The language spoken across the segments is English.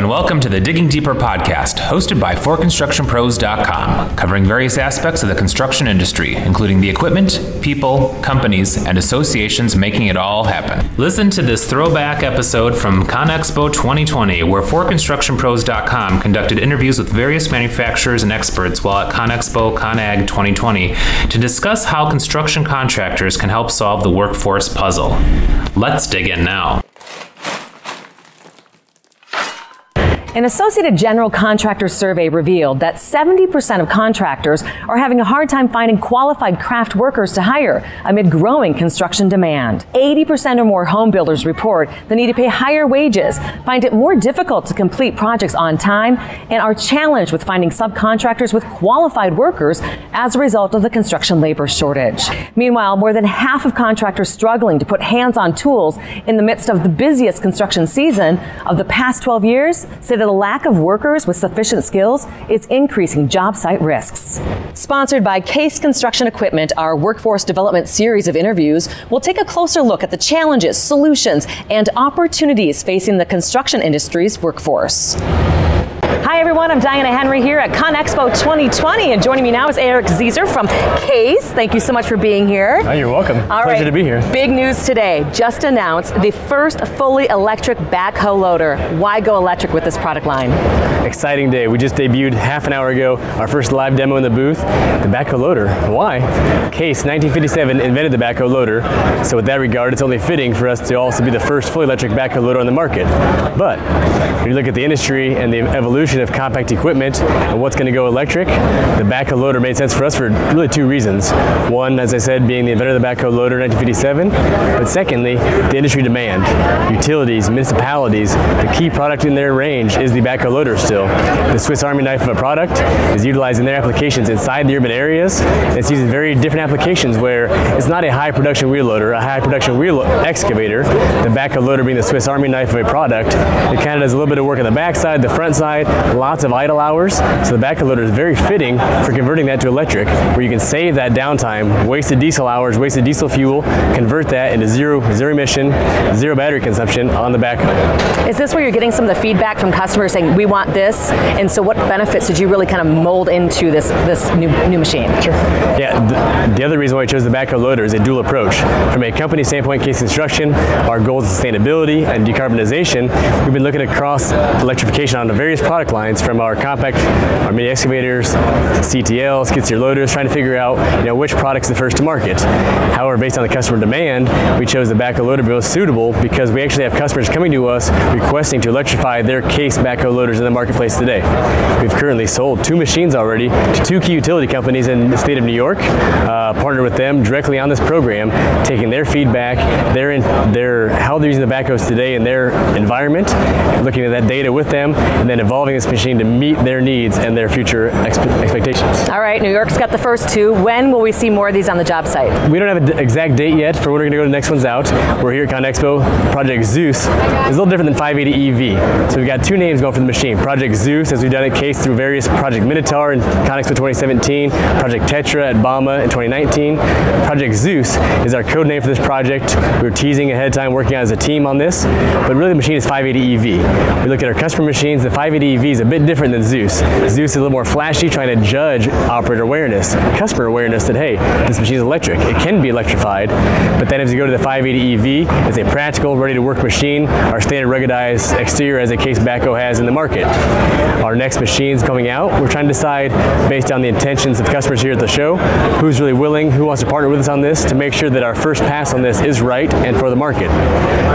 and welcome to the Digging Deeper podcast, hosted by ForConstructionPros.com, covering various aspects of the construction industry, including the equipment, people, companies, and associations making it all happen. Listen to this throwback episode from ConExpo 2020, where ForConstructionPros.com conducted interviews with various manufacturers and experts while at ConExpo ConAg 2020 to discuss how construction contractors can help solve the workforce puzzle. Let's dig in now. An Associated General Contractor survey revealed that 70% of contractors are having a hard time finding qualified craft workers to hire amid growing construction demand. 80% or more home builders report the need to pay higher wages, find it more difficult to complete projects on time, and are challenged with finding subcontractors with qualified workers as a result of the construction labor shortage. Meanwhile, more than half of contractors struggling to put hands on tools in the midst of the busiest construction season of the past 12 years say that the lack of workers with sufficient skills is increasing job site risks. Sponsored by Case Construction Equipment, our workforce development series of interviews will take a closer look at the challenges, solutions, and opportunities facing the construction industry's workforce. Hi everyone, I'm Diana Henry here at ConExpo 2020 and joining me now is Eric Zieser from Case. Thank you so much for being here. Oh, you're welcome. All Pleasure right. to be here. Big news today. Just announced the first fully electric backhoe loader. Why go electric with this product line? Exciting day. We just debuted half an hour ago our first live demo in the booth, the backhoe loader. Why? Case 1957 invented the backhoe loader, so with that regard, it's only fitting for us to also be the first fully electric backhoe loader on the market. But when you look at the industry and the evolution of compact equipment and what's going to go electric, the backhoe loader made sense for us for really two reasons. One, as I said, being the inventor of the backhoe loader in 1957, but secondly, the industry demand. Utilities, municipalities, the key product in their range is the backhoe loader still. The Swiss Army knife of a product is utilized in their applications inside the urban areas. It's used in very different applications where it's not a high production wheel loader, a high production wheel excavator. The backhoe loader being the Swiss Army knife of a product. It kind of does a little bit of work on the back side, the front side, lots of idle hours. So the backhoe loader is very fitting for converting that to electric, where you can save that downtime, wasted diesel hours, wasted diesel fuel, convert that into zero zero emission, zero battery consumption on the backhoe. Is this where you're getting some of the feedback from customers saying we want this? And so, what benefits did you really kind of mold into this this new new machine? Sure. Yeah, the, the other reason why I chose the backhoe loader is a dual approach. From a company standpoint, Case Construction, our goals of sustainability and decarbonization, we've been looking across electrification on the various product lines from our compact, our mini excavators, CTLs, skid steer loaders, trying to figure out you know which product's the first to market. However, based on the customer demand, we chose the backhoe loader most suitable because we actually have customers coming to us requesting to electrify their case backhoe loaders in the marketplace today. We've currently sold two machines already to two key utility companies in the state of New York, uh, partnered with them directly on this program, taking their feedback, their, in, their how they're using the backhoes today in their environment, looking at that data with them, and then evolving this machine to meet their needs and their future expe- expectations. All right, New York's got the first two. When will we see more of these on the job site? We don't have an exact date yet for when we're going to go. To the next one's out. We're here at ConExpo. Project Zeus is a little different than 580 EV. So we've got two names going for the machine. Project Zeus, as we've done at Case through various Project Minotaur in ConExpo 2017, Project Tetra at Bauma in 2019. Project Zeus is our code name for this project. We were teasing ahead of time, working as a team on this, but really the machine is 580 EV. We look at our customer machines. The 580 EV is a bit different than Zeus. Zeus is a little more flashy, trying to judge operator awareness, customer awareness that hey, this machine is electric. It can be electrified, but then as you go to the 580 EV, it's a practical, ready to work machine. Our standard ruggedized exterior as a case backhoe has in the market. Our next machines coming out, we're trying to decide based on the intentions of customers here at the show, who's really willing, who wants to partner with us on this to make sure that our first pass on this is right and for the market.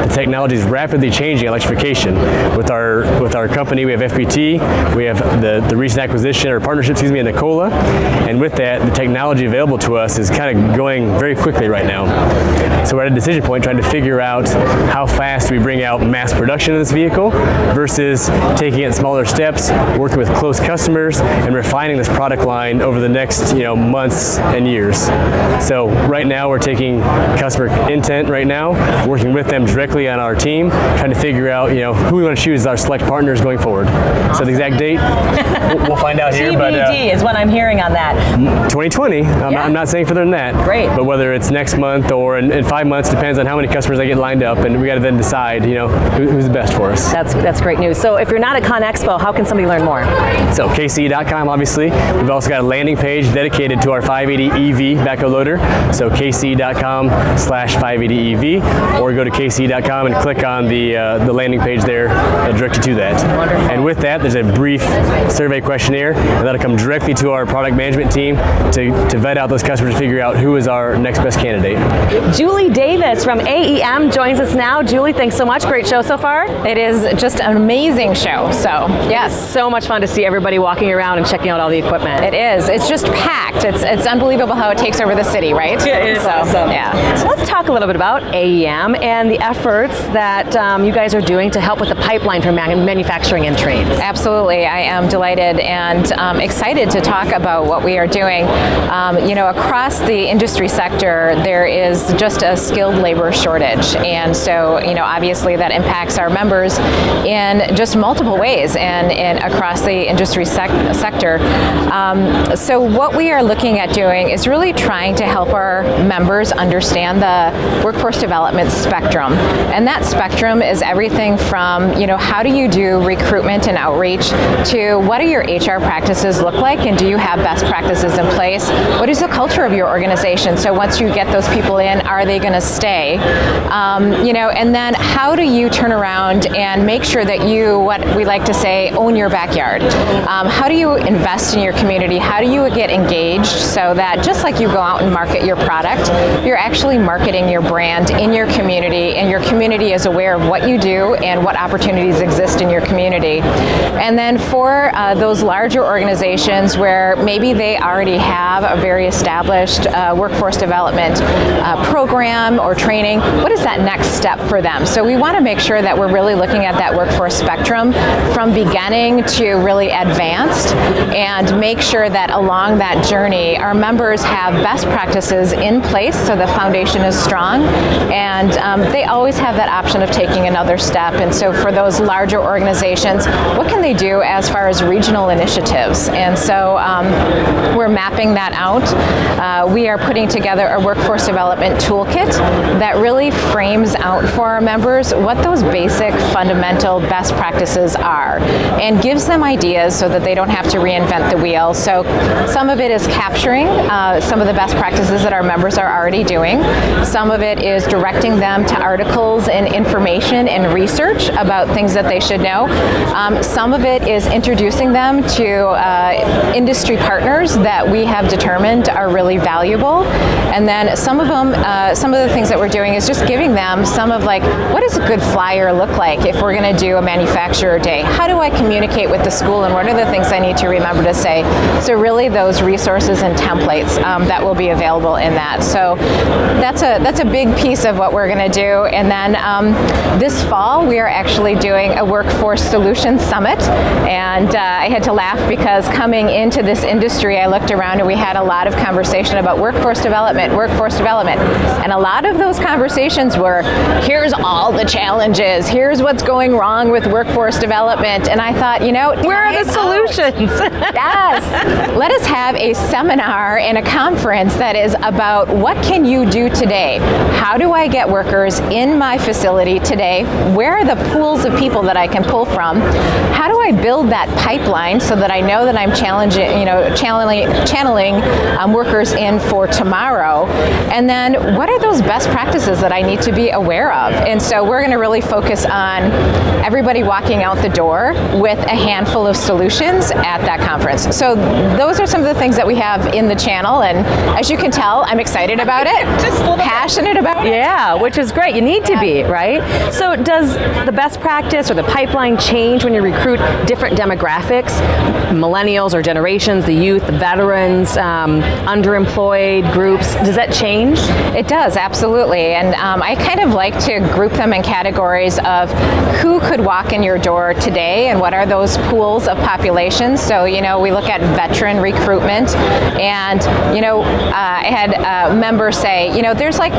The technology is rapidly changing electrification. With our with our company, we have FPT, we have the, the recent acquisition or partnership, excuse me, in Nikola, and with that, the technology available to us is kind of going very quickly right now. So we're at a decision point trying to figure out how fast we bring out mass production of this vehicle versus taking it in smaller steps, working with close customers, and refining this product line over the next you know months and years. So right now we're taking customer intent right now, working with them directly on our team, trying to figure out you know who we want to choose as our select partners going forward. So the exact date, we'll, we'll find out here. TBD But uh, is what I'm hearing on that. 2020. I'm, Yeah. not, I'm not saying further than that. Great. But whether it's next month or in, in five months depends on how many customers I get lined up, and we got to then decide, you know, who, who's the best for us. That's that's great news. So if you're not at Con Expo, how can somebody learn more? So CaseCE.com, obviously. We've also got a landing page dedicated to our 580 EV backhoe loader. So CaseCE.com slash 580 EV, or go to CaseCE.com and click on the uh, the landing page there. It'll direct you to that. Wonderful. And with that, there's a brief survey questionnaire, and that'll come directly to our product management team to, to vet out those customers to figure out who is our next best candidate. Julie Davis from AEM joins us now. Julie, thanks so much. Great show so far. It is just an amazing show. So, yes, So much fun to see everybody walking around and checking out all the equipment. it is. It's just packed. It's it's unbelievable how it takes over the city, right? Yeah, it is so, awesome. Yeah. So let's talk a little bit about AEM and the efforts that um, you guys are doing to help with the pipeline for manufacturing and trades. Absolutely, I am delighted and um, excited to talk about what we are doing. Um, you know, across the industry sector, there is just a skilled labor shortage, and so you know, obviously that impacts our members in just multiple ways, and, and across the industry sec- sector. Um, so what we are looking at doing is really trying to help our members understand the workforce development spectrum, and that spectrum is everything from you know how do you do recruitment and outreach to what do your HR practices look like, and do you have best practices in place? What is the culture of your organization? So once you get those people in, are they going to stay? Um, you know, and then how do you turn around and make sure that you, what we like to say, own your backyard? Um, how do you invest in your community? How do you get engaged so that just like you go out and market your product, you're actually marketing your brand in your community, and your community is aware of what you do and what opportunities exist in your community. And then for uh, those larger organizations where maybe they already have a very established uh, workforce development uh, program or training, what is that next step for them? So we want to make sure that we're really looking at that workforce spectrum from beginning to really advanced and make sure that along that journey our members have best practices in place so the foundation is strong and um, they always have that option of taking another step. And so for those larger organizations, what can they do as far as regional initiatives? And so um, we're mapping that out. Uh, we are putting together a workforce development toolkit that really frames out for our members what those basic fundamental best practices are and gives them ideas so that they don't have to reinvent the wheel. So some of it is capturing uh, some of the best practices that our members are already doing. Some of it is directing them to articles and information and research about things that they should know. Um, some of it is introducing them to uh, industry partners that we have determined are really valuable. And then some of them, uh, some of the things that we're doing is just giving them some of like, what does a good flyer look like if we're going to do a manufacturer day? How do I communicate with the school and what are the things I need to remember to say? So really those resources and templates um, that will be available in that. So that's a that's a big piece of what we're going to do. And then um, this fall we are actually doing a workforce solutions summit. And uh, I had to laugh because coming into this industry, I looked around and we had a lot of conversation about workforce development, workforce development, and a lot of those conversations were, here's all the challenges, here's what's going wrong with workforce development. And I thought, you know, Where are the solutions? Yes. Let us have a seminar and a conference that is about what can you do today? How do I get workers in my facility today? Where are the pools of people that I can pull from? How do I build that pipeline so that I know that I'm challenging, you know, channeling, channeling um, workers in for tomorrow? And then what are those best practices that I need to be aware of? And so we're going to really focus on everybody walking out the door with a handful of solutions at that conference. So those are some of the things that we have in the channel, and as you can tell, I'm excited about it. Just passionate about it. Yeah, which is great. You need to be, right? So, does the best practice or the pipeline change when you recruit different demographics? Millennials or generations, the youth, the veterans, um, underemployed groups. Does that change? It does, absolutely. And um, I kind of like to group them in categories of who could walk in your door today and what are those pools of populations. So, you know, we look at veteran recruitment, and, you know, uh, I had a member say, you know, there's like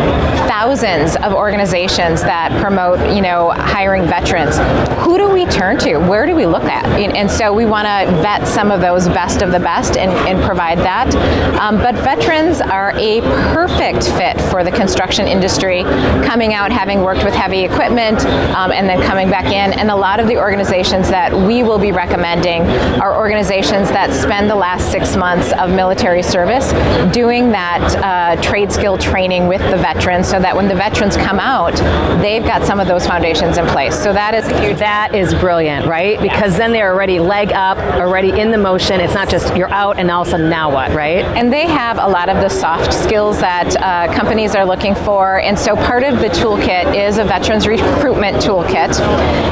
thousands of organizations that promote, you know, hiring veterans. Who do we turn to? Where do we look at. And so we want to vet some of those best of the best and, and provide that. Um, but veterans are a perfect fit for the construction industry, coming out having worked with heavy equipment um, and then coming back in. And a lot of the organizations that we will be recommending are organizations that spend the last six months of military service doing that uh, trade skill training with the veterans so that when the veterans come out, they've got some of those foundations in place. So that is that is brilliant, right? Because then they're already leg up, already in the motion. It's not just you're out and all of a sudden now what, right? And they have a lot of the soft skills that uh, companies are looking for. And so part of the toolkit is a veterans recruitment toolkit.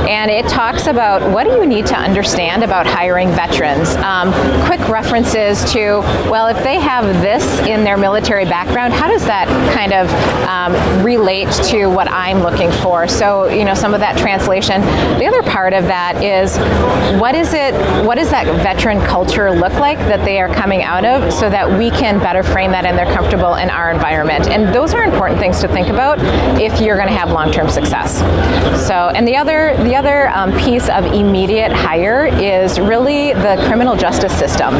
And it talks about what do you need to understand about hiring veterans. Um, quick references to, well, if they have this in their military background, how does that kind of um, relate to what I'm looking for? So, you know, some of that translation. The other part of that is what is it, what does that veteran culture look like that they are coming out of so that we can better frame that and they're comfortable in our environment. And those are important things to think about if you're going to have long-term success. So, and the other, the other um, piece of immediate hire is really the criminal justice system.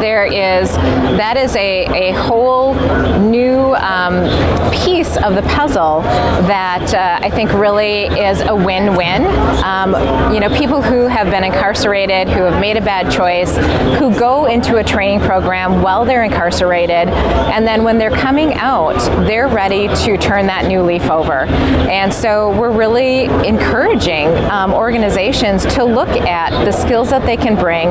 There is, that is a, a whole new um, piece of the puzzle that uh, I think really is a win-win. Um, you know, people who have been incarcerated, who have made a bad choice, who go into a training program while they're incarcerated, and then when they're coming out, they're ready to turn that new leaf over. And so we're really encouraging um, organizations to look at the skills that they can bring,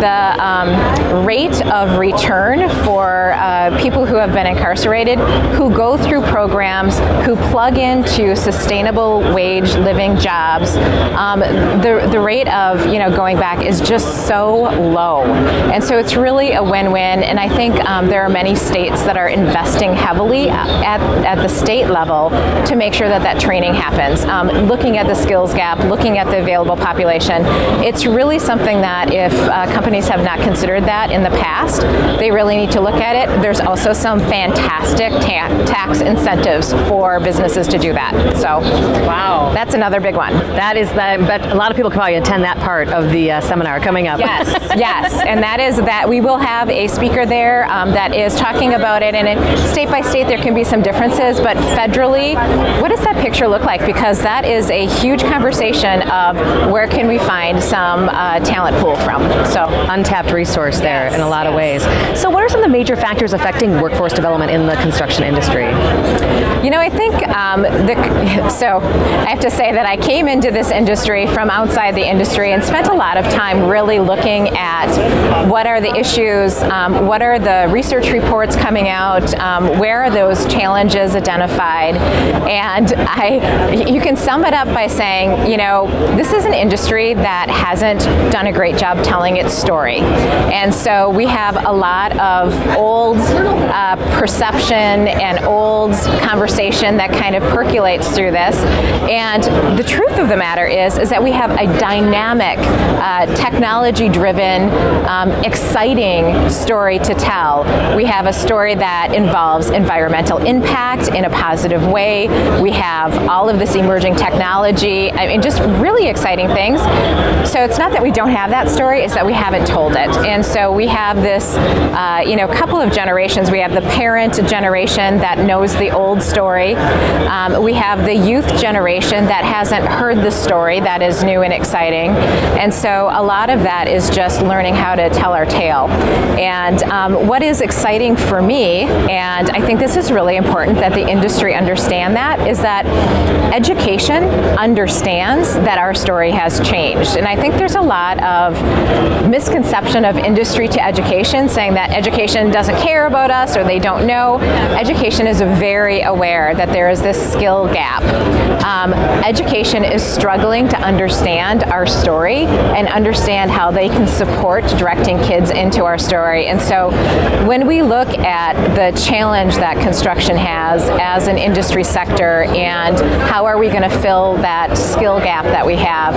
the um, rate of return for uh, people who have been incarcerated, who go through programs, who plug into sustainable wage living jobs. Um, the, the rate of you know going back is just so low. And so it's really a win-win. And I think um, there are many states that are investing heavily at, at the state level to make sure that that training happens. Um, looking at the skills gap, looking at the available population, it's really something that if uh, companies have not considered that in the past, they really need to look at it. There's also some fantastic ta tax incentives for businesses to do that. So, wow, that's another big one. That is that. But a lot of people can probably attend that part of the uh, seminar coming up. Yes, yes, and that is that we will have a speaker there um, that is talking about it. And state by state, there can be some differences, but federally, what does that picture look like? Because that is a huge conversation of where can we find some uh, talent pool from. So untapped resource there yes, in a lot yes. of ways. So, what are some of the major factors affecting workforce development in the construction industry? You know, I think um, the, so. I have to say that I came into this industry from outside the industry and spent a lot of time really looking at what are the issues, um, what are the research reports coming out, um, where are those challenges identified, and I, you can sum it up by saying, you know, this is an industry that hasn't done a great job telling its story, and so we have a lot of old uh, perception and old conversation that kind of percolates through this, and the truth of the matter is, is that we have a dynamic, uh, technology-driven, um, exciting story to tell. We have a story that involves environmental impact in a positive way. We have all of this emerging technology. I mean, just really exciting things. So it's not that we don't have that story; it's that we haven't told it. And so we have this, uh, you know, couple of generations. We have the parent generation that knows the old story. Um, we have the youth generation that hasn't heard the story that is new and exciting. And so a lot of that is just learning how to tell our tale. And um, what is exciting for me, and I think this is really important that the industry understand that, is that education understands that our story has changed. And I think there's a lot of misconception of industry to education, saying that education doesn't care about us or they don't know. Education is very aware that there is this skill gap. Um, education is struggling to understand our story and understand how they can support directing kids into our story. And so when we look at the challenge that construction has as an industry sector and how are we going to fill that skill gap that we have,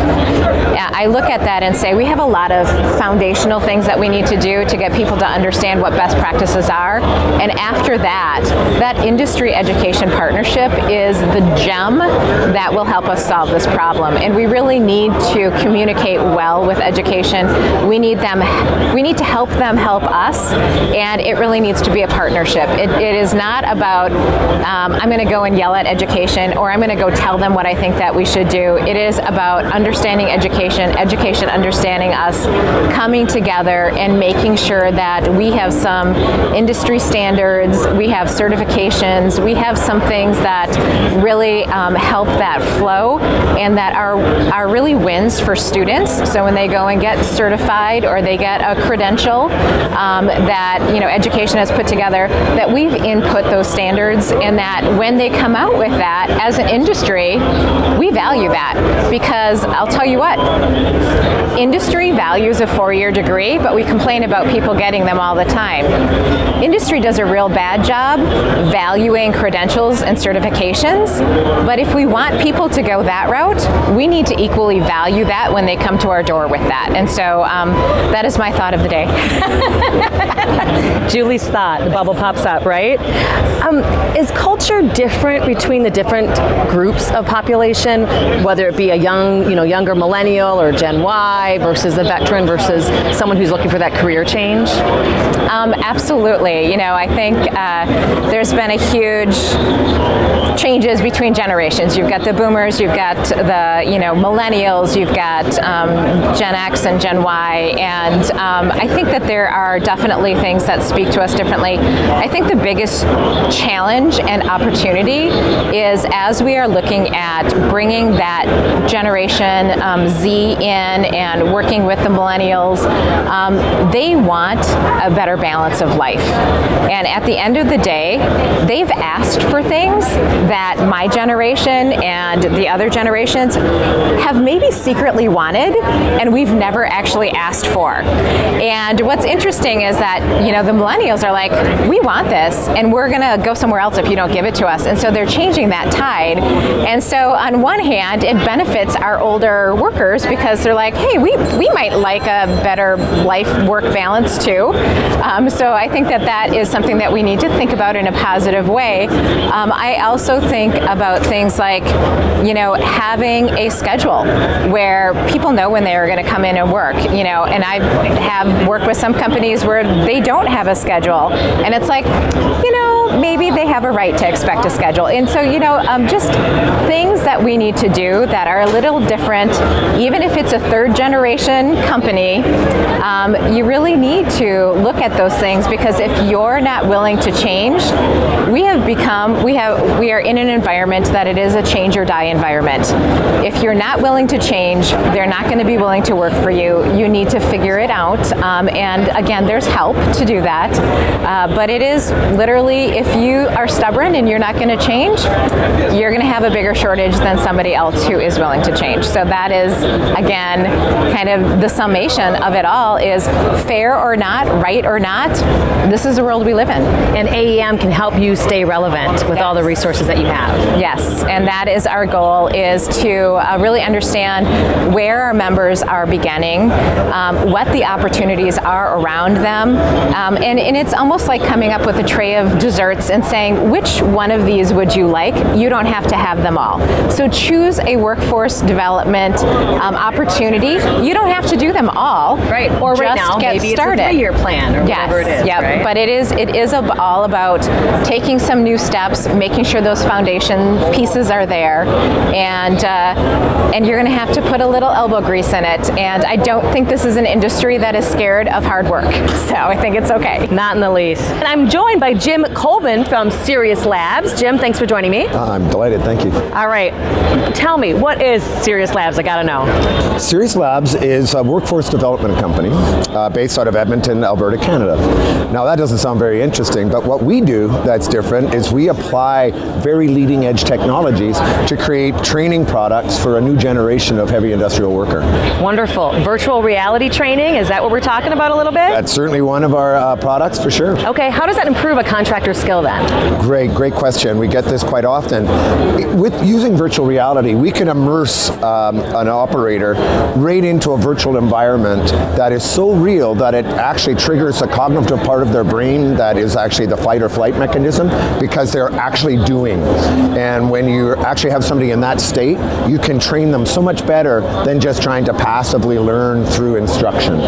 I look at that and say we have a lot of foundational things that we need to do to get people to understand what best practices are. And after that, that industry education partnership is the gem that will help us solve this problem. And we really need to communicate well with education. We need them. We need to help them help us, and it really needs to be a partnership. it, it is not about um, I'm going to go and yell at education or I'm going to go tell them what I think that we should do. It is about understanding education, education understanding us, coming together and making sure that we have some industry standards, we have certifications, we have some things that really um, help that flow and that are, are really wins for students. So when they go and get certified or they get a credential um, that you know education has put together, that we've input those standards and that when they come out with that as an industry, we value that because I'll tell you what, industry values a four-year degree, but we complain about people getting them all the time. Industry does a real bad job valuing credentials and certifications, but if we want people to go that route, we need to equally value that when they come to our door with that. And so um, that is my thought of the day. Julie's thought, the bubble pops up, right? Um, is culture different between the different groups of population, whether it be a young, you know, younger millennial or Gen Y versus a veteran versus someone who's looking for that career change? Um, absolutely. You know, I think uh, there's been a huge changes between generations. You've got the boomers, you've got the you know millennials, you've got um, Gen X and Gen Y, and um, I think that there are definitely things that speak to us differently. I think the biggest challenge and opportunity is as we are looking at bringing that generation um, Z in and working with the millennials, um, they want a better balance of life. And at the end of the day, they've asked for things that my generation and the other generations have maybe secretly wanted and we've never actually asked for. And what's interesting is that, you know, the millennials are like, we want this and we're going to go somewhere else if you don't give it to us. And so they're changing that tide. And so on one hand, it benefits our older workers because they're like, hey, we, we might like a better life work balance too. Um, so I think that that is something that we need to think about in a positive way. Um, I think about things like, you know, having a schedule where people know when they are going to come in and work, you know, and I have worked with some companies where they don't have a schedule. And it's like, you know, maybe they have a right to expect a schedule. And so, you know, um, just things that we need to do that are a little different, even if it's a third generation company, um, you really need to look at those things because if you're not willing to change, we have become, we have, we are in an environment that it is a change or die environment. If you're not willing to change, they're not going to be willing to work for you. You need to figure it out. Um, and again, there's help to do that. Uh, but it is literally, if you are stubborn and you're not going to change, you're going to have a bigger shortage than somebody else who is willing to change. So that is, again, kind of the summation of it all is fair or not, right or not, this is the world we live in. And AEM can help you stay relevant with yes. all the resources that you have. Yes, and that is our goal is to uh, really understand where our members are beginning, um, what the opportunities are around them, um, and, and it's almost like coming up with a tray of desserts and saying, which one of these would you like? You don't have to have them all. So choose a workforce development um, opportunity. You don't have to do them all. Right. Or just right now, get maybe started. it's a three-year plan or yes. whatever it is. Yep. Right? But it is it is all about taking some new steps, making sure those foundation pieces are there, and uh, and you're going to have to put a little elbow grease in it. And I don't think this is an industry that is scared of hard work. So I think it's okay. Not in the least. And I'm joined by Jim Colvin from Serious Labs. Jim, thanks for joining me. Uh, I'm delighted. Thank you. All right. Tell me, what is Serious Labs? I got to know. Serious Labs is a workforce development company uh, based out of Edmonton, Alberta, Canada. Now that doesn't sound very interesting, but what we do that's different is we apply very leading edge technologies to create training products for a new generation of heavy industrial worker. Wonderful. Virtual reality training, is that what we're talking about a little bit? That's certainly one of our uh, products for sure. Okay, how does that improve a contractor's skill then? Great, great question. We get this quite often. With using virtual reality, we can immerse um, an operator right into a virtual environment that is so real that it actually triggers a cognitive part of their brain that is actually the fight or flight mechanism because they're actually doing. And when you actually have somebody in that state, you can train them so much better than just trying to passively learn through instruction.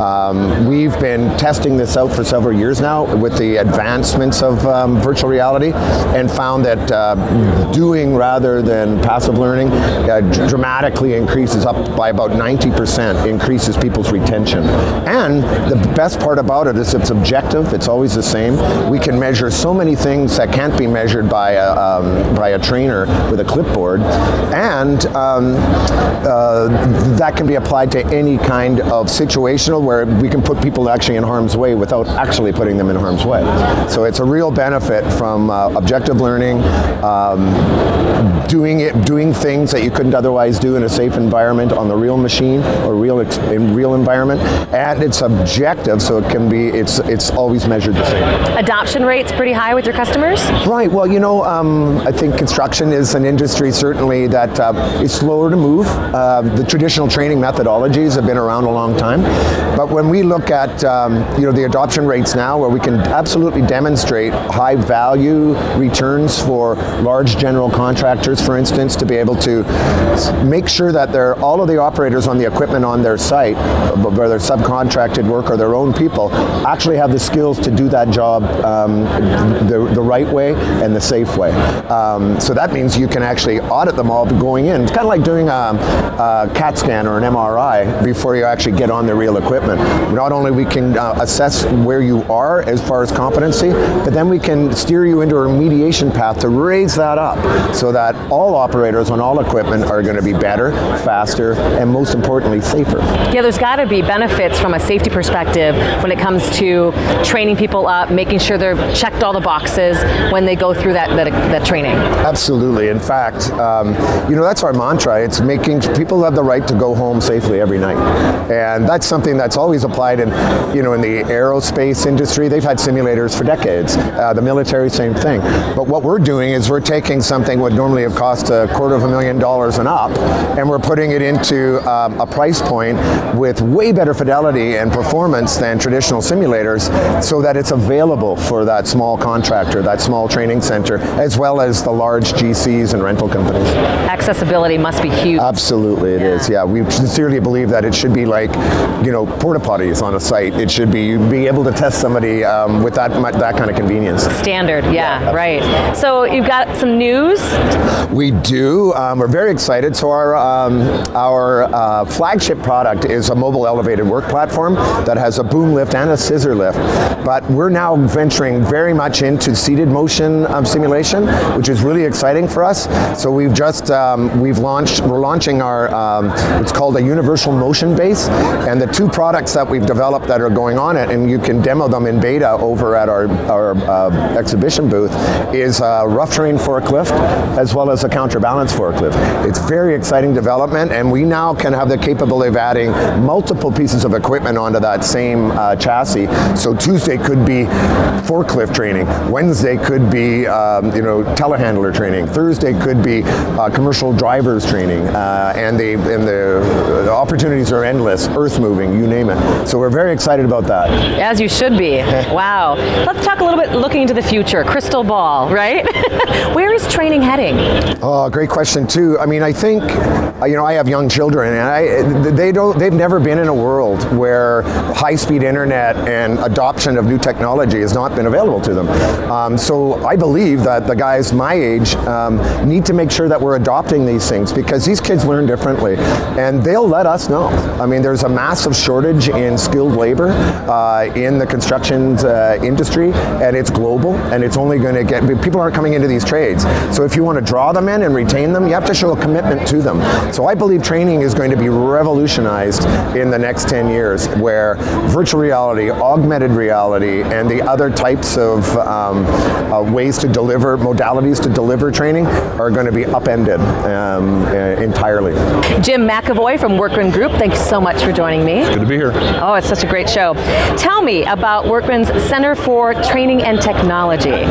Um, we've been testing this out for several years now with the advancements of um, virtual reality and found that uh, doing rather than passive learning uh, dramatically increases up by about 90% increases people's retention. And the best part about it is it's objective, it's always the same. We can measure so many things that can't be measured by a, um, by a trainer with a clipboard and um, uh, that can be applied to any kind of situational where we can put people actually in harm's way without actually putting them in harm's way. So it's a real benefit from uh, objective learning, um, doing it, doing things that you couldn't otherwise do in a safe environment on the real machine or real in real environment, and it's objective, so it can be it's it's always measured the same. Adoption rates pretty high with your customers. Right. Well, you know, um, I think construction is an industry certainly that uh, is slower to move. Uh, the traditional training methodologies have been around a long time, but when we look at um, you know the adoption rates now, where we can absolutely demonstrate high value returns for large general contractors, for instance, to be able to make sure that they're, all of the operators on the equipment on their site, whether subcontracted work or their own people, actually have the skills to do that job um, the, the right way and the safe way. Um, so that means you can actually audit them all going in. It's kind of like doing a, a, CAT scan or an MRI before you actually get on the real equipment. Not only we can uh, assess where you are as far as competency, but then we can steer you into a remediation path to raise that up so that all operators on all equipment are going to be better, faster, and most importantly, safer. Yeah, there's got to be benefits from a safety perspective when it comes to training people up, making sure they're checked all the boxes when they go through that, that, that training. Absolutely. In fact, um, you know, that's our mantra. It's making people have the right to go home safely every night. And that's something that's always applied in, you know, in the aerospace industry. They've had simulators for decades. Uh, the military, same thing. But what we're doing is we're taking something would normally have cost a quarter of a million dollars and up, and we're putting it into um, a price point with way better fidelity and performance than traditional simulators, so that it's available for that small contractor, that small training center, as well as the large GCs and rental companies. Accessibility must be huge. Absolutely, it yeah. is. yeah. we sincerely believe that it should be like, you know, porta potties on a site. It should be be able to test somebody um, with that that kind of convenience. Standard, yeah, yeah right. So you've got some news. We do. Um, we're very excited. So our um, our uh, flagship product is a mobile elevated work platform that has a boom lift and a scissor lift. But we're now venturing very much into seated motion um, simulation, which is really exciting for us. So we've just um, we've launched. We're launching our um, it's called a universal motion base, and the two products that we've developed that are going on it, and you can demo them in beta over at our our uh, exhibition booth, is a rough terrain forklift as well as a counterbalance forklift. It's very exciting development, and we now can have the capability of adding multiple pieces of equipment onto that same uh, chassis. So Tuesday could be forklift training, Wednesday could be um, you know telehandler training, Thursday could be uh, commercial drivers training, uh, and the and the opportunities are endless. Earth moving, you name it. So we're very excited about that. As you should be. wow. Let's talk a little bit looking into the future. Crystal ball, right? Where is training heading? Oh, great question too. I mean, I think uh, you know I have young children, and I they don't they've never been in a world where high-speed internet and adoption of new technology has not been available to them. Um, so I believe that the guys my age um, need to make sure that we're adopting these things because these kids learn differently, and they'll let us know. I mean, there's a massive shortage in skilled labor uh, in the construction uh, industry, and it's global, and it's only going to get people aren't coming into these trades. So if you want to draw them in and retain them, you have to show a commitment to them. So I believe training is going to be revolutionized in the next 10 years, where virtual reality, augmented reality, and the other types of um, uh, ways to deliver, modalities to deliver training are going to be upended um, uh, entirely. Jim McEvoy from Wirtgen Group. Thanks so much for joining me. Good to be here. Oh, it's such a great show. Tell me about Wirtgen's Center for Training and Technology.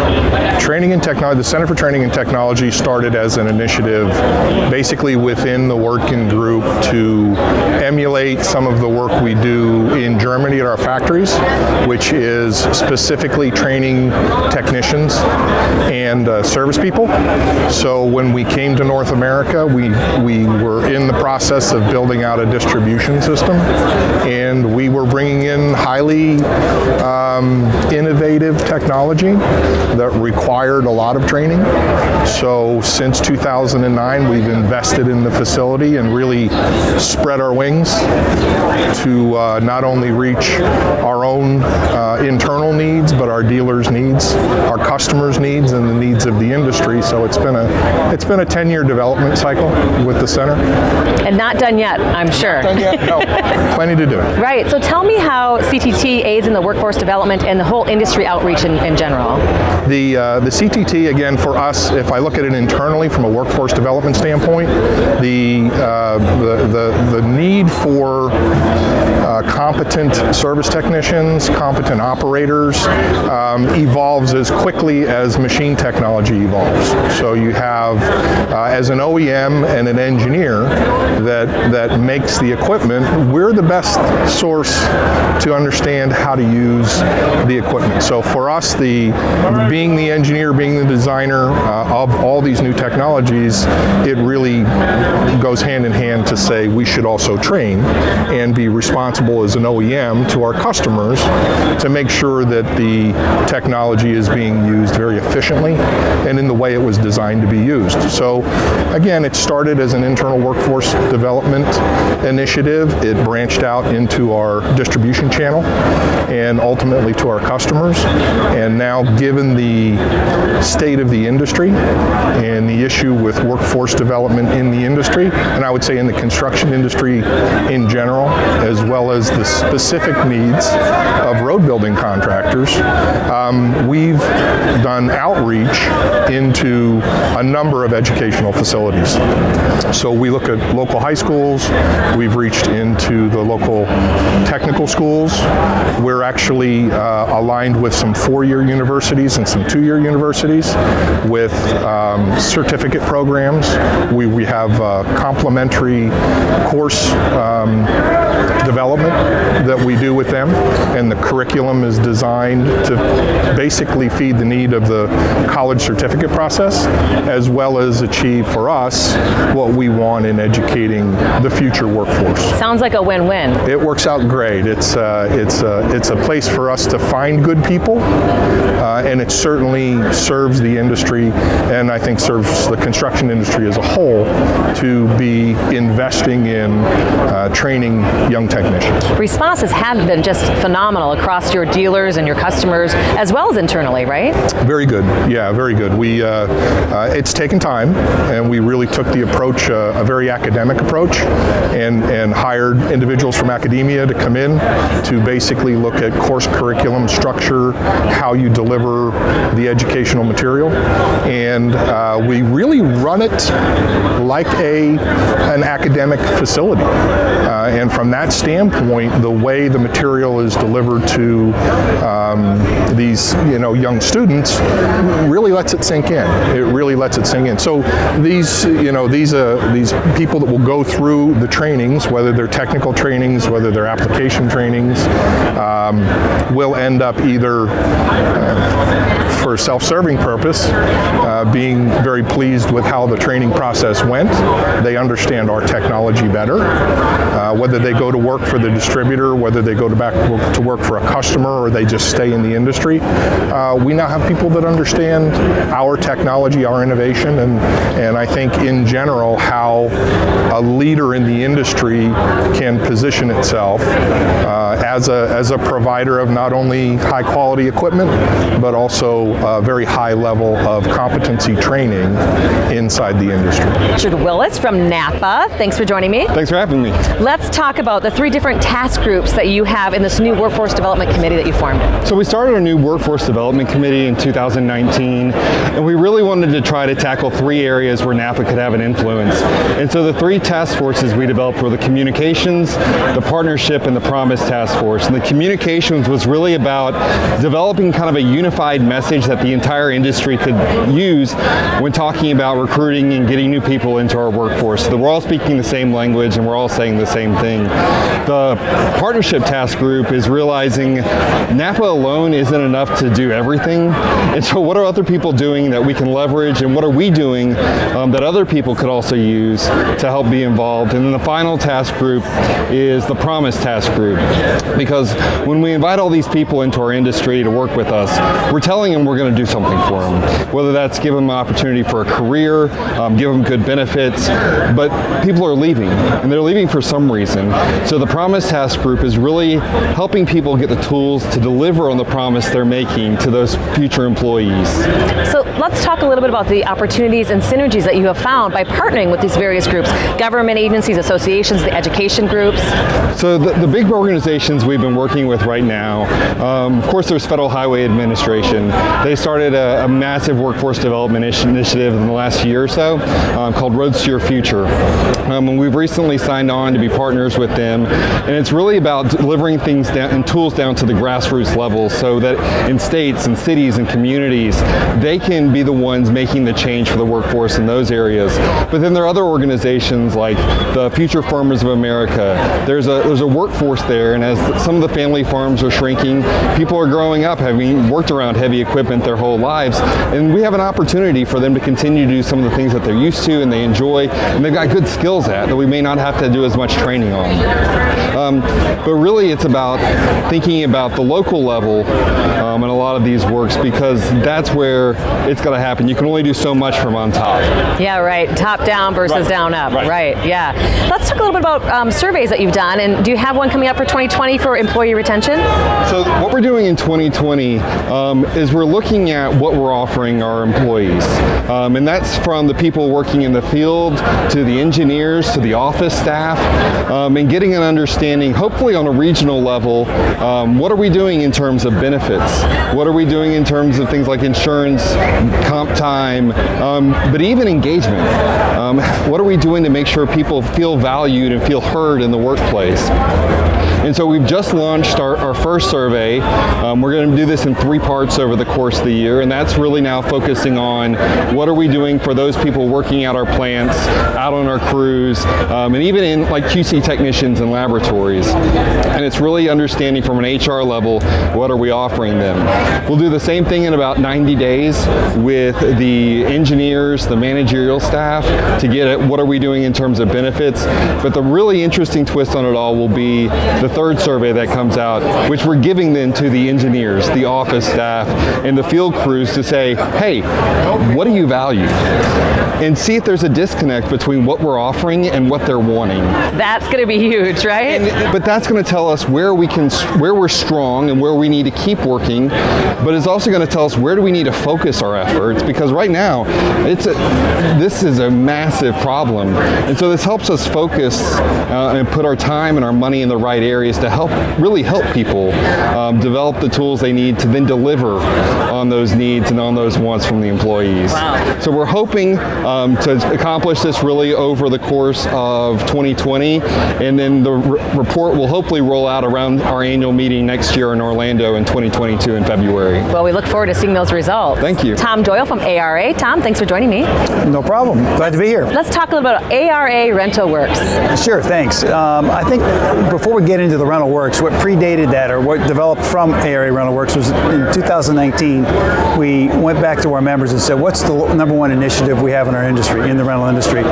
Training and Technology, the Center for Training and Technology started as an initiative basically within the Wirtgen Group to emulate some of the work we do in Germany at our factories, which is specifically training technicians and uh, service people. So when we came to North America, we, we were in the process of building out a distribution system, and we were bringing in highly um, innovative technology that required a lot of training. So since 2009, we've invested in the facility and really spread our wings to uh, not only reach our own uh, internal needs, but our dealers' needs, our customers' needs, and the needs of the industry. So it's been a it's been a 10-year development cycle with the center. And not done yet, I'm sure. Done yet? No, plenty to do. Right. So tell me how CTT aids in the workforce development and the whole industry outreach in, in general. The uh, the CTT again for us, if I look at it internally from a workforce development standpoint, the uh, the, the the need for uh, competent service technicians, competent operators, um, evolves as quickly as machine technology evolves. So you have, uh, as an OEM and an engineer that that makes the equipment, we're the best source to understand how to use the equipment. So for us, the being the engineer, being the designer uh, of all these new technologies, it really goes hand in hand to say we should also train and be responsible as an OEM to our customers to make sure that the technology is being used very efficiently and in the way it was designed to be used. So again, it started as an internal workforce development initiative. It branched out into our distribution channel and ultimately to our customers. And now given the state of the industry and the issue with workforce development in the industry, and I would say in the construction industry in general, as well as the specific needs of road building contractors, um, we've done outreach into a number of educational facilities. So we look at local high schools, we've reached into the local technical schools. We're actually uh, aligned with some four-year universities and some two-year universities with um, certificate programs. We, we have uh, complementary course um, development that we do with them, and the curriculum is designed to basically feed the need of the college certificate process, as well as achieve for us what we want in educating the future workforce. Sounds like a win-win. It works out great. It's uh, it's uh, it's a place for us to find good people, uh, and it certainly serves the industry, and I think serves the construction industry as a whole to be investing in uh, training young technicians. Responses have been just phenomenal across your dealers and your customers, as well as internally, right? Very good. Yeah, very good. We uh, uh, it's taken time, and we really took the approach, uh, a very academic approach, and and hired individuals from academia to come in to basically look at course curriculum structure, how you deliver the educational material, and uh, we really run it like a an academic facility. Uh, and from that standpoint, the way the material is delivered to um, these you know young students really lets it sink in. It really lets it sink in. So these you know these uh, these people that will go through the trainings, whether they're technical trainings, whether they're application trainings, um, will end up either for self-serving purpose, uh, being very pleased with how the training process went. They understand our technology better. Uh, whether they go to work for the distributor, whether they go to back to work for a customer, or they just stay in the industry, uh, we now have people that understand our technology, our innovation, and and I think in general how a leader in the industry can position itself uh, as a as a provider of not only high quality equipment, but also a very high level of competency training inside the industry. Richard Willis from NAPA. Thanks for joining me. Thanks for having me. Let's talk about about the three different task groups that you have in this new workforce development committee that you formed. So we started a new workforce development committee in 2019, and we really wanted to try to tackle three areas where NAPA could have an influence. And so the three task forces we developed were the communications, the partnership, and the promise task force. And the communications was really about developing kind of a unified message that the entire industry could use when talking about recruiting and getting new people into our workforce. So we're all speaking the same language and we're all saying the same thing. The partnership task group is realizing NAPA alone isn't enough to do everything. And so what are other people doing that we can leverage and what are we doing um, that other people could also use to help be involved? And then the final task group is the promise task group. Because when we invite all these people into our industry to work with us, we're telling them we're going to do something for them. Whether that's give them an opportunity for a career, um, give them good benefits, but people are leaving, and they're leaving for some reason. So the Promise Task Group is really helping people get the tools to deliver on the promise they're making to those future employees. So let's talk a little bit about the opportunities and synergies that you have found by partnering with these various groups, government agencies, associations, the education groups. So the, the big organizations we've been working with right now, um, of course there's Federal Highway Administration. They started a, a massive workforce development initiative in the last year or so um, called Roads to Your Future. Um, and we've recently signed on to be partners with them. And it's really about delivering things down, and tools down to the grassroots level so that in states and cities and communities, they can be the ones making the change for the workforce in those areas. But then there are other organizations like the Future Farmers of America. There's a, there's a workforce there, and as some of the family farms are shrinking, people are growing up having worked around heavy equipment their whole lives, and we have an opportunity for them to continue to do some of the things that they're used to and they enjoy, and they've got good skills at that we may not have to do as much training on. Um, but really, it's about thinking about the local level um, in a lot of these works because that's where it's going to happen. You can only do so much from on top. Yeah, right. Top down versus right. down up. Right. right. Yeah. Let's talk a little bit about um, surveys that you've done, and do you have one coming up for 2020 for employee retention? So what we're doing in 2020 um, is we're looking at what we're offering our employees, um, and that's from the people working in the field to the engineers to the office staff, um, and getting an understanding, hopefully on a regional level, um, what are we doing in terms of benefits? What are we doing in terms of things like insurance, comp time, um, but even engagement? Um, what are we doing to make sure people feel valued and feel heard in the workplace? And so we've just launched our, our first survey. Um, we're going to do this in three parts over the course of the year, and that's really now focusing on what are we doing for those people working at our plants, out on our crews, um, and even in like QC technicians and laboratories. And it's really understanding from an HR level what are we offering them. We'll do the same thing in about 90 days with the engineers, the managerial staff to get at what are we doing in terms of benefits. But the really interesting twist on it all will be the third survey that comes out, which we're giving then to the engineers, the office staff, and the field crews to say, hey, what do you value? And see if there's a disconnect between what we're offering and what they're wanting. That's going to be huge, right? And, but that's going to tell us where we can, where we're strong and where we need to keep working. But it's also going to tell us where do we need to focus our efforts because right now, it's a, this is a massive problem, and so this helps us focus uh, and put our time and our money in the right areas to help really help people um, develop the tools they need to then deliver on those needs and on those wants from the employees. Wow. So we're hoping um, to accomplish this really over the course of 2020, and then the re- report will hopefully roll out around our annual meeting next year in Orlando in 2022 in February. Well, we look forward to seeing those results. Thank you. Tom Doyle from ARA. Tom, thanks for joining me. No problem. Glad to be here. Let's talk a little bit about ARA Rental Works. Sure, thanks. Um, I think before we get into the rental works, what predated that or what developed from ARA Rental Works was in 2019, we went back to our members and said, what's the number one initiative we have in our industry, in the rental industry?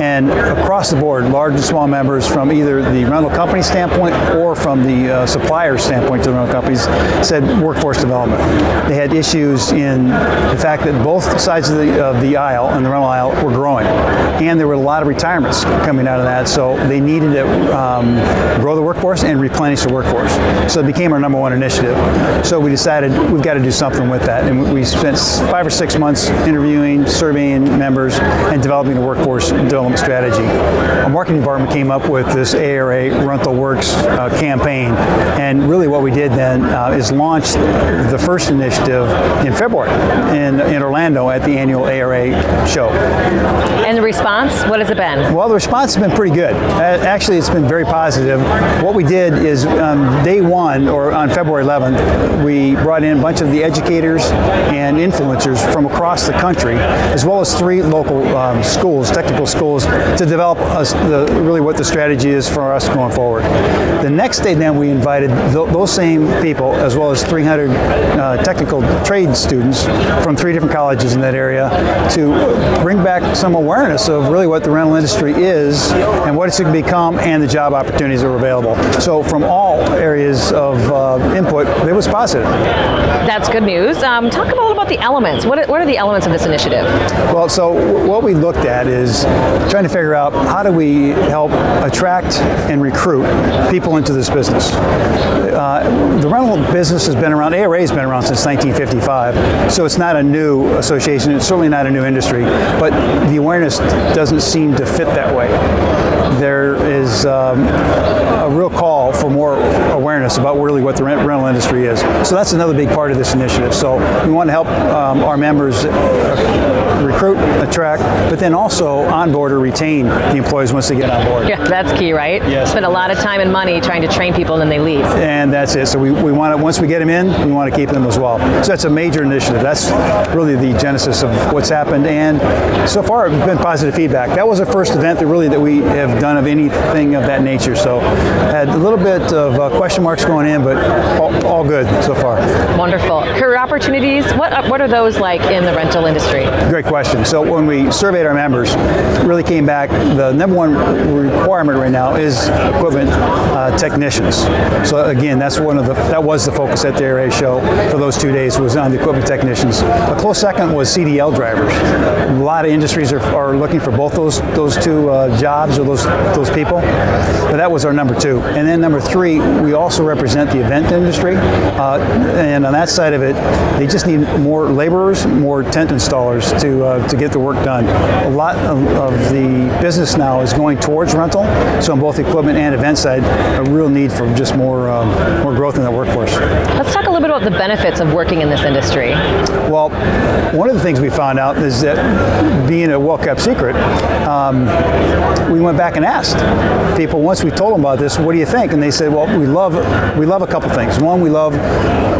And across the board, large and small members from either the rental company standpoint or from the uh, supplier standpoint to the rental companies said workforce development. They had issues in the fact that both sides of the, of the aisle and the rental aisle were growing. And there were a lot of retirements coming out of that, so they needed to um, grow the workforce workforce and replenish the workforce. So it became our number one initiative. So we decided we've got to do something with that. And we spent five or six months interviewing, surveying members, and developing a workforce development strategy. Our marketing department came up with this ARA Rental Works uh, campaign. And really what we did then uh, is launch the first initiative in February in, in Orlando at the annual ARA show. And the response, what has it been? Well, the response has been pretty good. Actually, it's been very positive. What we did is um, day one, or on February 11th, we brought in a bunch of the educators and influencers from across the country, as well as three local um, schools, technical schools, to develop us the, really what the strategy is for us going forward. The next day, then, we invited th- those same people, as well as 300 uh, technical trade students from three different colleges in that area, to bring back some awareness of really what the rental industry is and what it's become and the job opportunities that are available. So from all areas of uh, input, it was positive. That's good news. Um, talk a little about the elements. What are, what are the elements of this initiative? Well, so what we looked at is trying to figure out how do we help attract and recruit people into this business. Uh, the rental business has been around, ARA has been around since 1955, so it's not a new association, it's certainly not a new industry, but the awareness doesn't seem to fit that way. There is um, a real call awareness about really what the rental industry is. So that's another big part of this initiative. So we want to help um, our members recruit, attract, but then also onboard or retain the employees once they get on board. Yeah, that's key, right? Yes. Spend a lot of time and money trying to train people and then they leave. And that's it. So we, we want to, once we get them in, we want to keep them as well. So that's a major initiative. That's really the genesis of what's happened. And so far, it's been positive feedback. That was the first event that really that we have done of anything of that nature. So had a little bit of uh, question marks going in, but all, all good so far. Wonderful. Career opportunities, what, what are those like in the rental industry? Great question. So when we surveyed our members, really came back, the number one requirement right now is equipment uh, technicians. So again, that's one of the, that was the focus at the ARA show for those two days was on the equipment technicians. A close second was CDL drivers. A lot of industries are, are looking for both those those two uh, jobs or those those people, but that was our number two. And then number three, we also represent the event industry, uh, and on that side of it, they just need more laborers, more tent installers to uh, to get the work done. A lot of, of, the business now is going towards rental, so on both equipment and event side, a real need for just more um, more growth in the workforce. Let's talk a little bit about the benefits of working in this industry. Well, one of the things we found out is that being a well-kept secret, um, we went back and asked people once we told them about this, what do you think? And they said, well, we love we love a couple things. One, we love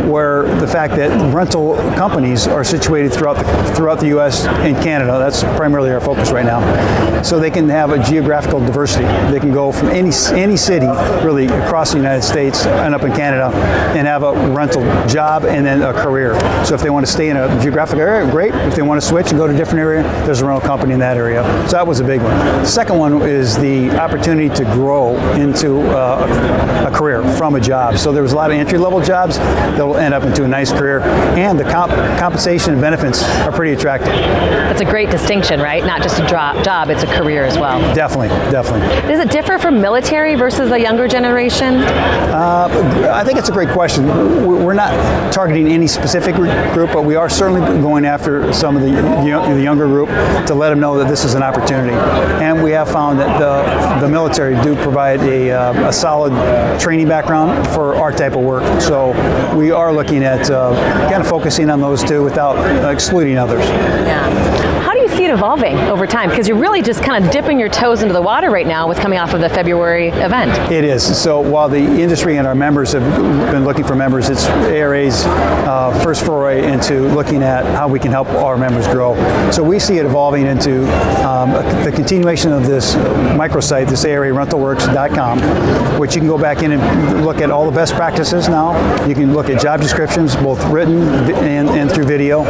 where the fact that rental companies are situated throughout the, throughout the U.S. and Canada. That's primarily our focus right now. So they can have a geographical diversity. They can go from any any city really across the United States and up in Canada and have a rental job and then a career. So if they want to stay in a geographic area, great. If they want to switch and go to a different area, there's a rental company in that area. So that was a big one. The second one is the opportunity to grow into uh, a career from a job. So there was a lot of entry level jobs that will end up into a nice career, and the comp- compensation and benefits are pretty attractive. That's a great distinction, right? Not just a job, job it's a career as well. Definitely, definitely. Does it differ from military versus the younger generation? Uh, I think it's a great question. We're not targeting any specific group, but we are certainly going after some of the, the younger group to let them know that this is an opportunity. And we have found that the, the military do provide a, uh, a solid training background for our type of work. So we are looking at uh, kind of focusing on those two without excluding others. Yeah. See it evolving over time? Because you're really just kind of dipping your toes into the water right now with coming off of the February event. It is. So while the industry and our members have been looking for members, it's ARA's uh, first foray into looking at how we can help our members grow. So we see it evolving into um, the continuation of this microsite, this ARA rentalworks.com, which you can go back in and look at all the best practices now. You can look at job descriptions, both written and, and through video.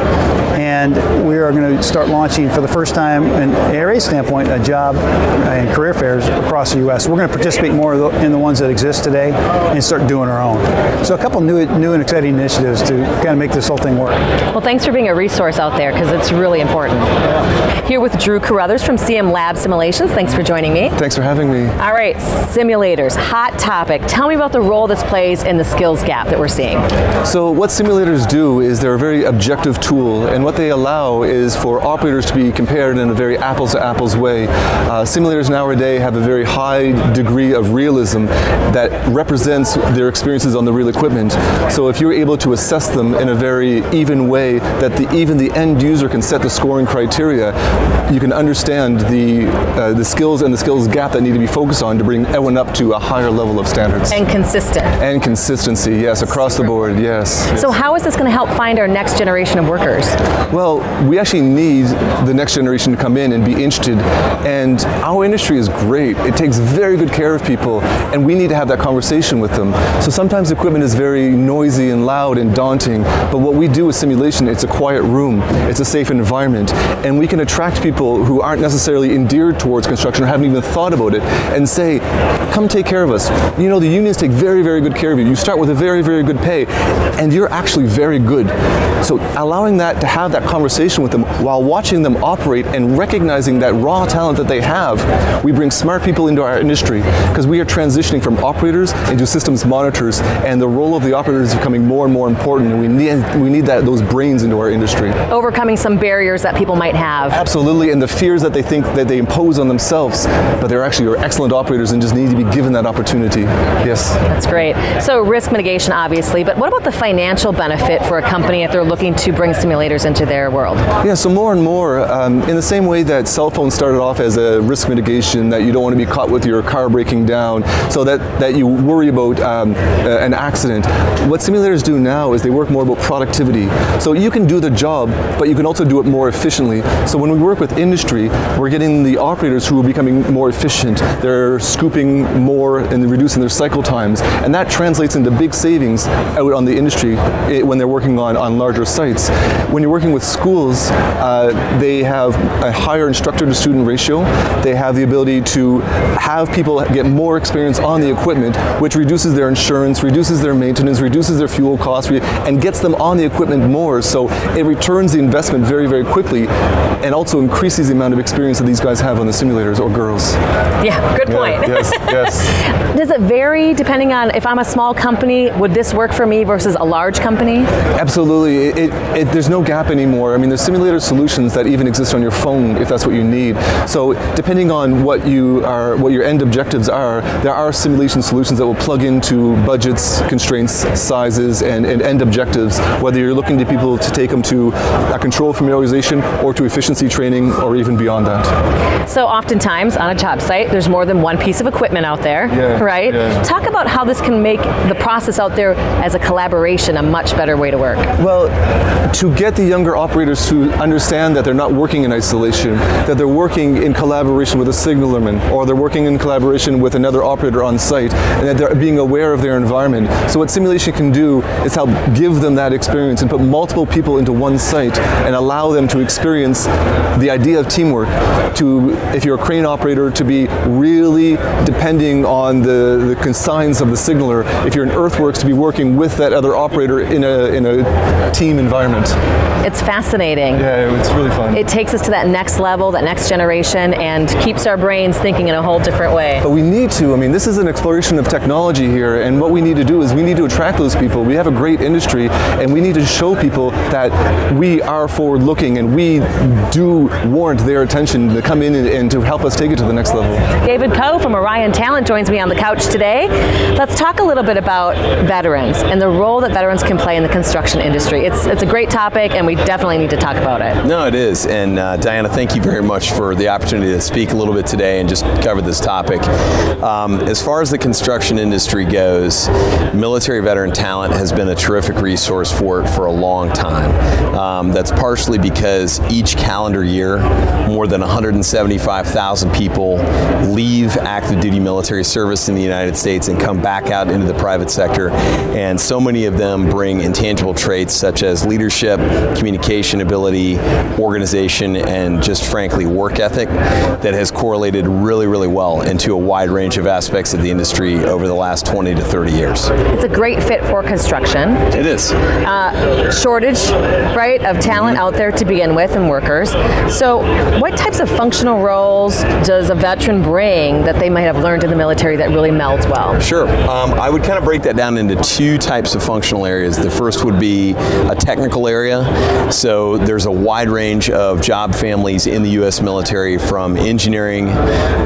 And we are going to start launching for the first time, in ARA standpoint, a job and career fairs across the U.S. We're going to participate more in the ones that exist today and start doing our own. So a couple new, new and exciting initiatives to kind of make this whole thing work. Well, thanks for being a resource out there because it's really important. Here with Drew Carruthers from CM Lab Simulations. Thanks for joining me. Thanks for having me. All right, simulators, hot topic. Tell me about the role this plays in the skills gap that we're seeing. So what simulators do is they're a very objective tool, and what they allow is for operators to be compared in a very apples to apples way. Uh, simulators nowadays have a very high degree of realism that represents their experiences on the real equipment. So if you're able to assess them in a very even way that the, even the end user can set the scoring criteria, you can understand the, uh, the skills and the skills gap that need to be focused on to bring everyone up to a higher level of standards. And consistent. And consistency, yes, across Super the board, yes. So how is this going to help find our next generation of workers? Well, we actually need the next generation to come in and be interested. And our industry is great. It takes very good care of people, and we need to have that conversation with them. So sometimes equipment is very noisy and loud and daunting, but what we do with simulation, it's a quiet room, it's a safe environment, and we can attract people who aren't necessarily endeared towards construction or haven't even thought about it, and say, come take care of us. You know, the unions take very, very good care of you. You start with a very, very good pay, and you're actually very good. So allowing that to have that conversation with them while watching them operate and recognizing that raw talent that they have, we bring smart people into our industry because we are transitioning from operators into systems monitors, and the role of the operators is becoming more and more important, and we need we need that those brains into our industry. Overcoming some barriers that people might have. Absolutely, and the fears that they think that they impose on themselves, but they're actually are excellent operators and just need to be given that opportunity. Yes. That's great. So risk mitigation, obviously, but what about the financial benefit for a company if they're looking to bring simulators into their world? Yeah, so more and more, um, in the same way that cell phones started off as a risk mitigation, that you don't want to be caught with your car breaking down, so that, that you worry about um, uh, an accident. What simulators do now is they work more about productivity. So you can do the job, but you can also do it more efficiently. So when we work with industry, we're getting the operators who are becoming more efficient. They're scooping more and reducing their cycle times, and that translates into big savings out on the industry eh, when they're working on, on larger sites. When you're working with schools, uh, they have a higher instructor to student ratio. They have the ability to have people get more experience on the equipment, which reduces their insurance, reduces their maintenance, reduces their fuel costs, and gets them on the equipment more. So it returns the investment very, very quickly and also increases the amount of experience that these guys have on the simulators or girls. Yeah, good point. Yeah, yes, yes. Does it vary depending on if I'm a small company, would this work for me versus a large company? Absolutely. It, it, it, there's no gap anymore. I mean, there's simulator solutions that even exist on your phone if that's what you need. So depending on what you are, what your end objectives are, there are simulation solutions that will plug into budgets, constraints, sizes, and, and end objectives, whether you're looking to people to take them to a control familiarization or to efficiency training or even beyond that. So oftentimes on a job site, there's more than one piece of equipment out there, yeah, right? Yeah. Talk about how this can make the process out there as a collaboration a much better way to work. Well, to get the younger operators to understand that they're not working in isolation, that they're working in collaboration with a signalerman, or they're working in collaboration with another operator on site, and that they're being aware of their environment. So what simulation can do is help give them that experience and put multiple people into one site and allow them to experience the idea of teamwork. To, if you're a crane operator, to be really depending on the, the consigns of the signaler. If you're in earthworks, to be working with that other operator in a, in a team environment. It's fascinating. Yeah, it's really fun. It takes us to that next level, that next generation, and keeps our brains thinking in a whole different way. But we need to. I mean, this is an exploration of technology here, and what we need to do is we need to attract those people. We have a great industry, and we need to show people that we are forward looking and we do warrant their attention to come in and, and to help us take it to the next level. David Coe from Orion Talent joins me on the couch today. Let's talk a little bit about veterans and the role that veterans can play in the construction industry. It's, it's a great topic, and we definitely need to talk about it. No, it is. And uh, Diana, thank you very much for the opportunity to speak a little bit today and just cover this topic. Um, as far as the construction industry goes, military veteran talent has been a terrific resource for it for a long time. Um, that's partially because each calendar year year, more than 175,000 people leave active duty military service in the United States and come back out into the private sector. And so many of them bring intangible traits such as leadership, communication ability, organization, and just frankly work ethic that has correlated really, really well into a wide range of aspects of the industry over the last 20 to 30 years. It's a great fit for construction. It is. Uh, shortage, right, of talent out there to begin with and workers. So, what types of functional roles does a veteran bring that they might have learned in the military that really melds well? Sure. Um, I would kind of break that down into two types of functional areas. The first would be a technical area. So, there's a wide range of job families in the U.S. military from engineering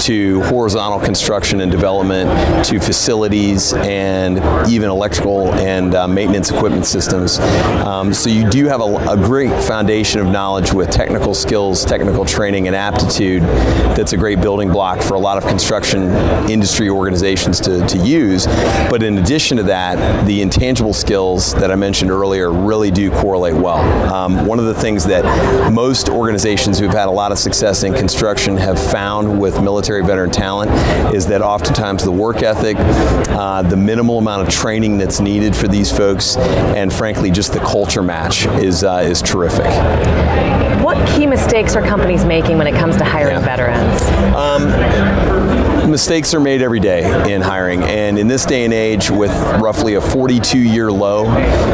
to horizontal construction and development to facilities and even electrical and uh, maintenance equipment systems. Um, so, you do have a, a great foundation of knowledge with technical skills, technical training, and aptitude that's a great building block for a lot of construction industry organizations to, to use. But in addition to that, the intangible skills that I mentioned earlier really do correlate well. Um, one of the things that most organizations who've had a lot of success in construction have found with military veteran talent is that oftentimes the work ethic, uh, the minimal amount of training that's needed for these folks, and frankly just the culture match is uh, is terrific. What key mistakes are companies making when it comes to hiring yeah. veterans? Um, mistakes are made every day in hiring, and in this day and age, with roughly a 42-year low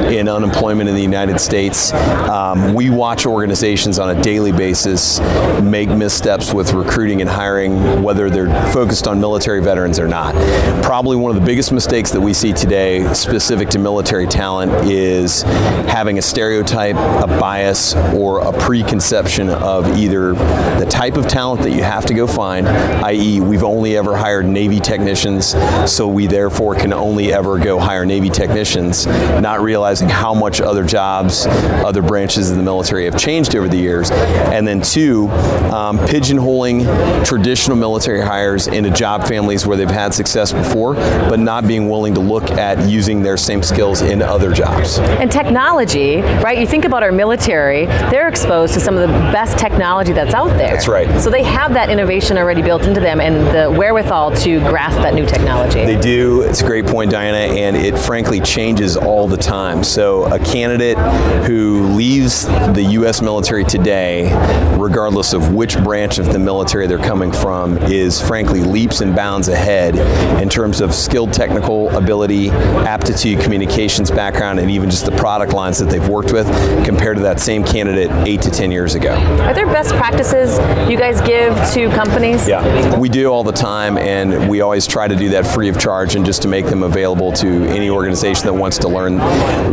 in unemployment in the United States, um, we watch organizations on a daily basis make missteps with recruiting and hiring, whether they're focused on military veterans or not. Probably one of the biggest mistakes that we see today, specific to military talent, is having a stereotype, a bias, or a preconception of either the type of talent that you have to go find, i.e., we've only ever hired Navy technicians, so we therefore can only ever go hire Navy technicians, not realizing how much other jobs, other branches of the military have changed over the years. And then, two, um, pigeonholing traditional military hires into job families where they've had success before, but not being willing to look at using their same skills in other jobs. And technology, right? You think about our military, they're exposed to some of the best technology that's out there. That's right. So they have that innovation already built into them and the wherewithal to grasp that new technology. They do. It's a great point, Diana, and it frankly changes all the time. So a candidate who leaves the U.S. military today, regardless of which branch of the military they're coming from, is frankly leaps and bounds ahead in terms of skilled technical ability, aptitude, communications background, and even just the product lines that they've worked with compared to that same candidate eight to ten years ago. Are there best practices you guys give to companies? Yeah, we do all the time, and we always try to do that free of charge and just to make them available to any organization that wants to learn.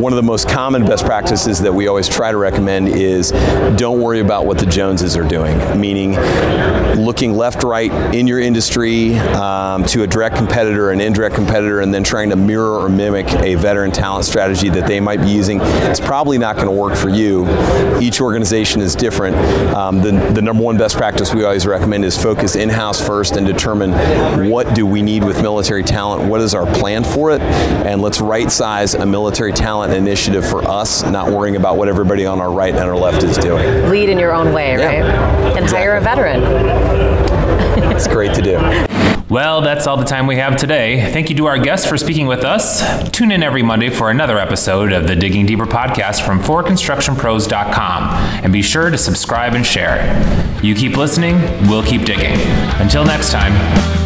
One of the most common best practices that we always try to recommend is don't worry about what the Joneses are doing, meaning looking left, right in your industry um, to a direct competitor, an indirect competitor, and then trying to mirror or mimic a veteran talent strategy that they might be using. It's probably not going to work for you. Each organization is different. Um, the, the number one best practice we always recommend is focus in-house first and determine what do we need with military talent, what is our plan for it, and let's right size a military talent initiative for us, not worrying about what everybody on our right and our left is doing. Lead in your own way, Yeah, right? And exactly. hire a veteran. It's great to do. Well, that's all the time we have today. Thank you to our guests for speaking with us. Tune in every Monday for another episode of the Digging Deeper podcast from forconstructionpros.com and be sure to subscribe and share. You keep listening, we'll keep digging. Until next time.